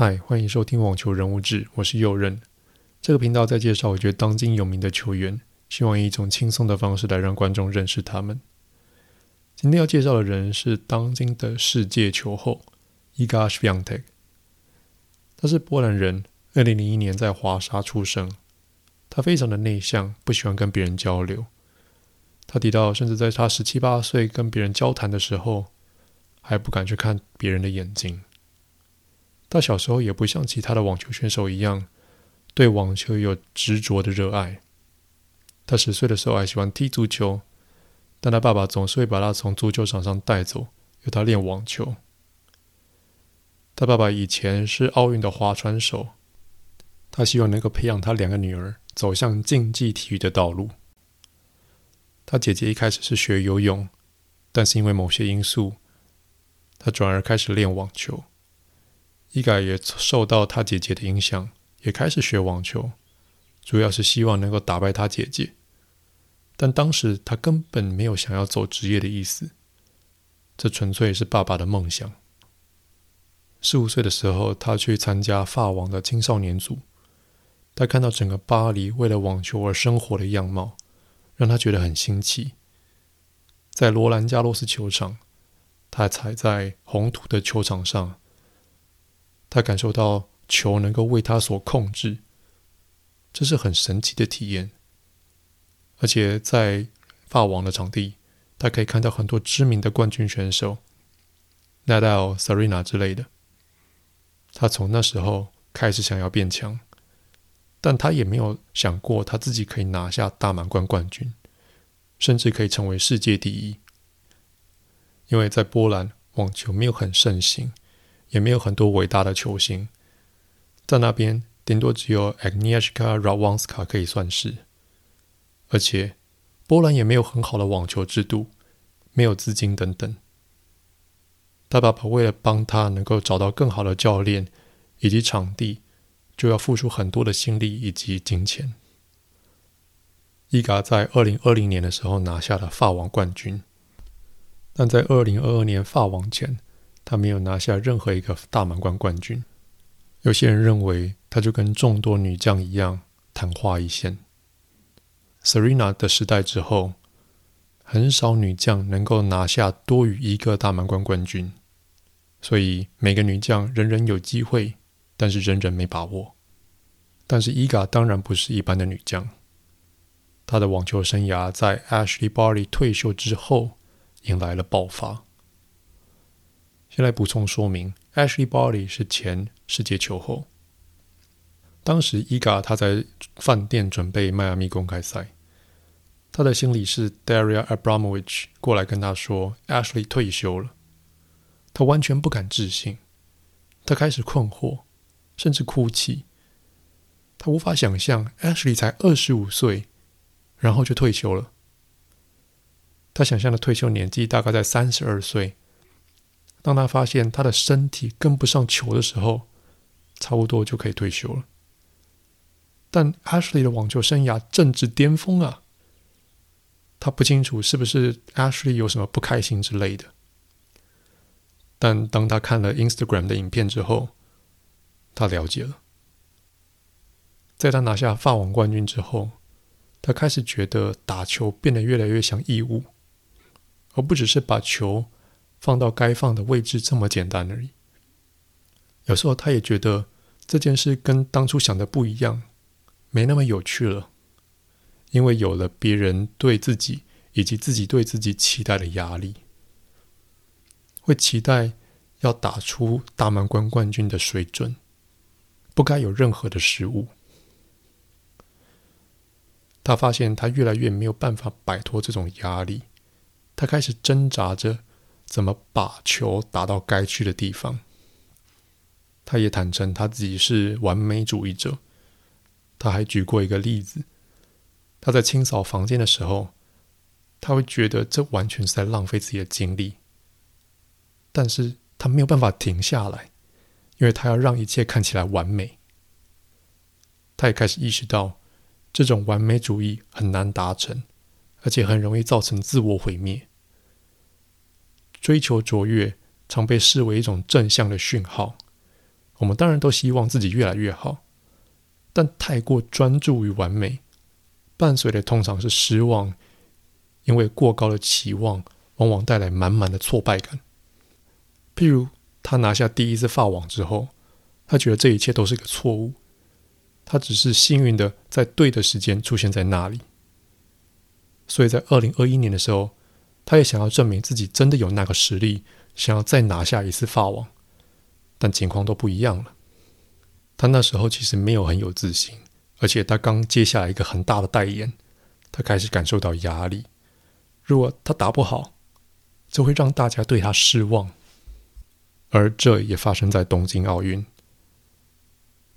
嗨，欢迎收听网球人物志，我是右任。这个频道在介绍我觉得当今有名的球员，希望以一种轻松的方式来让观众认识他们。今天要介绍的人是当今的世界球后伊嘎·史维亚特克。他是波兰人，二零零一年在华沙出生。他非常的内向，不喜欢跟别人交流。他提到，甚至在他十七八岁跟别人交谈的时候，还不敢去看别人的眼睛。他小时候也不像其他的网球选手一样，对网球有执着的热爱。他十岁的时候还喜欢踢足球，但他爸爸总是会把他从足球场上带走，由他练网球。他爸爸以前是奥运的划船手，他希望能够培养他两个女儿走向竞技体育的道路。他姐姐一开始是学游泳，但是因为某些因素，他转而开始练网球。伊改也受到他姐姐的影响，也开始学网球，主要是希望能够打败他姐姐。但当时他根本没有想要走职业的意思，这纯粹是爸爸的梦想。十五岁的时候，他去参加法网的青少年组，他看到整个巴黎为了网球而生活的样貌，让他觉得很新奇。在罗兰加洛斯球场，他踩在红土的球场上。他感受到球能够为他所控制，这是很神奇的体验。而且在法网的场地，他可以看到很多知名的冠军选手，纳达尔、塞瑞娜之类的。他从那时候开始想要变强，但他也没有想过他自己可以拿下大满贯冠军，甚至可以成为世界第一。因为在波兰，网球没有很盛行。也没有很多伟大的球星，在那边顶多只有 Agnieszka Rawanska 可以算是，而且波兰也没有很好的网球制度，没有资金等等。他爸爸为了帮他能够找到更好的教练以及场地，就要付出很多的心力以及金钱。伊嘎在二零二零年的时候拿下了法网冠军，但在二零二二年法网前，他没有拿下任何一个大满贯冠军。有些人认为，他就跟众多女将一样，昙花一现。Serena 的时代之后，很少女将能够拿下多于一个大满贯冠军，所以每个女将人人有机会，但是人人没把握。但是伊嘎当然不是一般的女将，她的网球生涯在 Ashley Barty 退休之后迎来了爆发。先来补充说明，Ashley Barty 是前世界球后。当时伊嘎他在饭店准备迈阿密公开赛，他的心理是 Daria Abramovich 过来跟他说，Ashley 退休了。他完全不敢置信，他开始困惑，甚至哭泣。他无法想象 Ashley 才二十五岁，然后就退休了。他想象的退休年纪大概在三十二岁。当他发现他的身体跟不上球的时候，差不多就可以退休了。但 Ashley 的网球生涯正值巅峰啊！他不清楚是不是 Ashley 有什么不开心之类的。但当他看了 Instagram 的影片之后，他了解了。在他拿下法网冠军之后，他开始觉得打球变得越来越像义务，而不只是把球。放到该放的位置这么简单而已。有时候他也觉得这件事跟当初想的不一样，没那么有趣了，因为有了别人对自己以及自己对自己期待的压力，会期待要打出大满贯冠军的水准，不该有任何的失误。他发现他越来越没有办法摆脱这种压力，他开始挣扎着。怎么把球打到该去的地方？他也坦诚他自己是完美主义者。他还举过一个例子：他在清扫房间的时候，他会觉得这完全是在浪费自己的精力，但是他没有办法停下来，因为他要让一切看起来完美。他也开始意识到，这种完美主义很难达成，而且很容易造成自我毁灭。追求卓越常被视为一种正向的讯号，我们当然都希望自己越来越好，但太过专注于完美，伴随的通常是失望，因为过高的期望往往带来满满的挫败感。譬如他拿下第一次法网之后，他觉得这一切都是个错误，他只是幸运的在对的时间出现在那里。所以在二零二一年的时候，他也想要证明自己真的有那个实力，想要再拿下一次法网。但情况都不一样了。他那时候其实没有很有自信，而且他刚接下来一个很大的代言，他开始感受到压力。如果他打不好，就会让大家对他失望。而这也发生在东京奥运。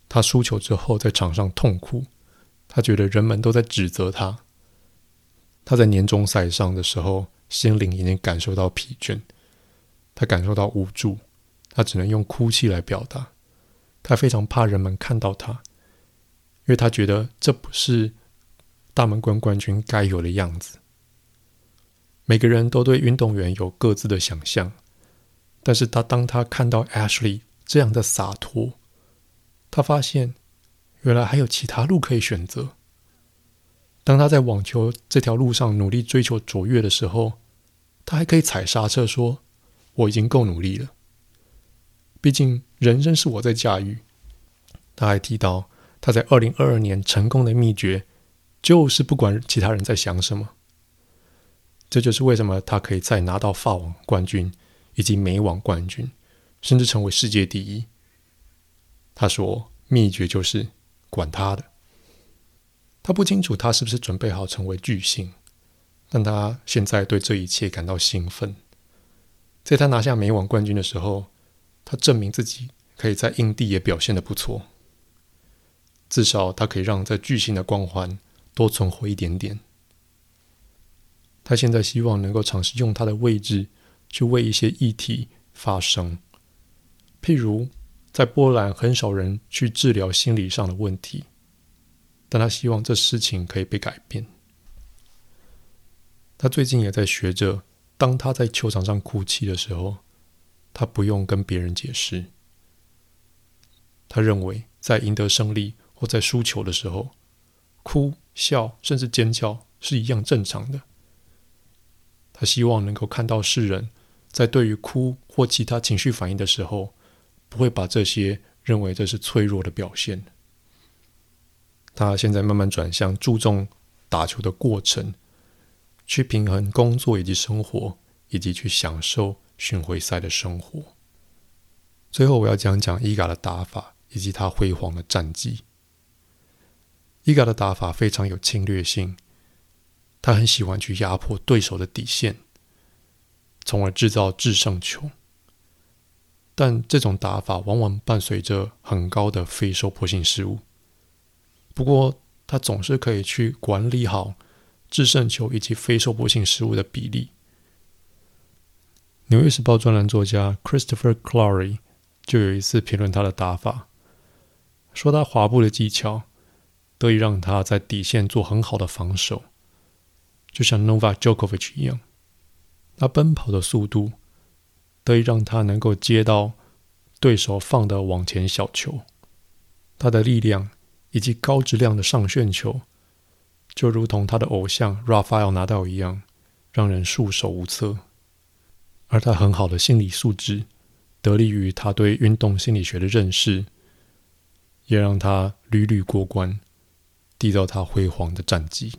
他输球之后在场上痛哭，他觉得人们都在指责他。他在年终赛上的时候，心灵已经感受到疲倦，他感受到无助。他只能用哭泣来表达，他非常怕人们看到他，因为他觉得这不是大满贯冠军该有的样子。每个人都对运动员有各自的想象，但是他当他看到 Ashley 这样的洒脱，他发现原来还有其他路可以选择。当他在网球这条路上努力追求卓越的时候，他还可以踩刹车说：“我已经够努力了。”毕竟人生是我在驾驭。他还提到，他在二零二二年成功的秘诀，就是不管其他人在想什么。这就是为什么他可以再拿到法网冠军以及美网冠军，甚至成为世界第一。他说，秘诀就是管他的。他不清楚他是不是准备好成为巨星，但他现在对这一切感到兴奋。在他拿下美网冠军的时候。他证明自己可以在硬地也表现得不错，至少他可以让这巨星的光环多存活一点点。他现在希望能够尝试用他的位置去为一些议题发声，譬如在波兰很少人去治疗心理上的问题，但他希望这事情可以被改变。他最近也在学着，当他在球场上哭泣的时候。他不用跟别人解释。他认为，在赢得胜利或在输球的时候，哭、笑甚至尖叫是一样正常的。他希望能够看到世人，在对于哭或其他情绪反应的时候，不会把这些认为这是脆弱的表现。他现在慢慢转向注重打球的过程，去平衡工作以及生活，以及去享受。巡回赛的生活。最后，我要讲讲伊嘎的打法以及他辉煌的战绩。伊嘎的打法非常有侵略性，他很喜欢去压迫对手的底线，从而制造制胜球。但这种打法往往伴随着很高的非收获性失误。不过，他总是可以去管理好制胜球以及非受迫性失误的比例。《纽约时报》专栏作家 Christopher Clary 就有一次评论他的打法，说他滑步的技巧得以让他在底线做很好的防守，就像 Novak Djokovic 一样。他奔跑的速度得以让他能够接到对手放的网前小球，他的力量以及高质量的上旋球，就如同他的偶像 Rafael Nadal 一样，让人束手无策。而他很好的心理素质，得力于他对运动心理学的认识，也让他屡屡过关，缔造他辉煌的战绩。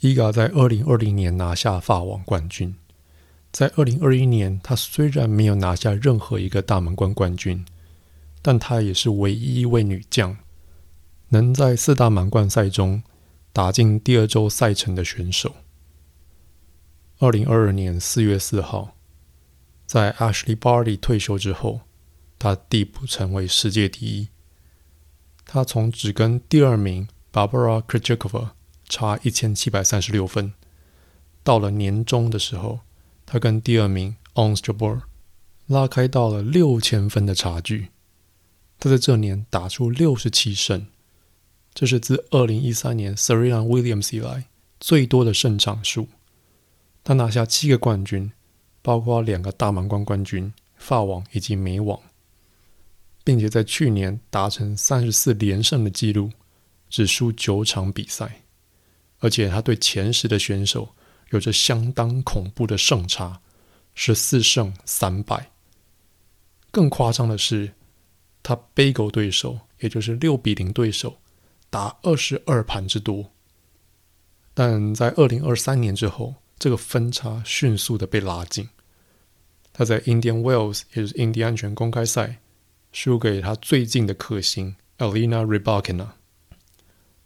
伊嘎在二零二零年拿下法网冠军，在二零二一年，他虽然没有拿下任何一个大满贯冠军，但他也是唯一一位女将能在四大满贯赛中打进第二周赛程的选手。二零二二年四月四号，在 Ashley Barty 退休之后，他递补成为世界第一。他从只跟第二名 Barbara Krejcikova 差一千七百三十六分，到了年终的时候，他跟第二名 Ons Jabeur 拉开到了六千分的差距。他在这年打出六十七胜，这是自二零一三年 Serena Williams 以来最多的胜场数。他拿下七个冠军，包括两个大满贯冠军、法网以及美网。并且在去年达成三十四连胜的纪录，只输九场比赛，而且他对前十的选手有着相当恐怖的胜差，是四胜三败。更夸张的是，他背狗对手，也就是六比零对手，达二十二盘之多。但在二零二三年之后，这个分差迅速的被拉近。他在 Indian Wells，也就是印第安全公开赛，输给他最近的克星 Elena Rybakina。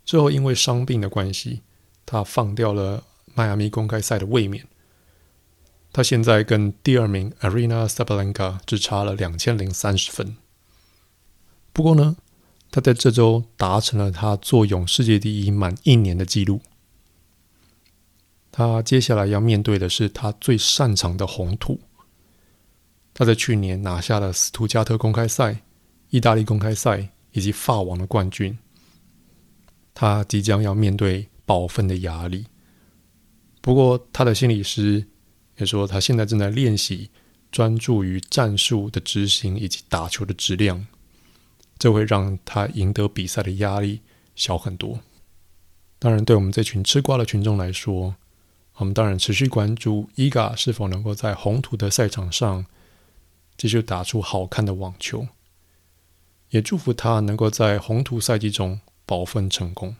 最后因为伤病的关系，他放掉了迈阿密公开赛的卫冕。他现在跟第二名 Aryna Sabalenka 只差了两千零三十分。不过呢，他在这周达成了他坐拥世界第一满一年的纪录。他接下来要面对的是他最擅长的红土。他在去年拿下了斯图加特公开赛、意大利公开赛以及法网的冠军。他即将要面对保分的压力。不过，他的心理师也说，他现在正在练习，专注于战术的执行以及打球的质量，这会让他赢得比赛的压力小很多。当然，对我们这群吃瓜的群众来说，我们当然持续关注伊嘎是否能够在红土的赛场上继续打出好看的网球，也祝福他能够在红土赛季中保分成功。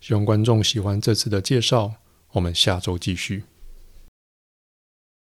希望观众喜欢这次的介绍，我们下周继续。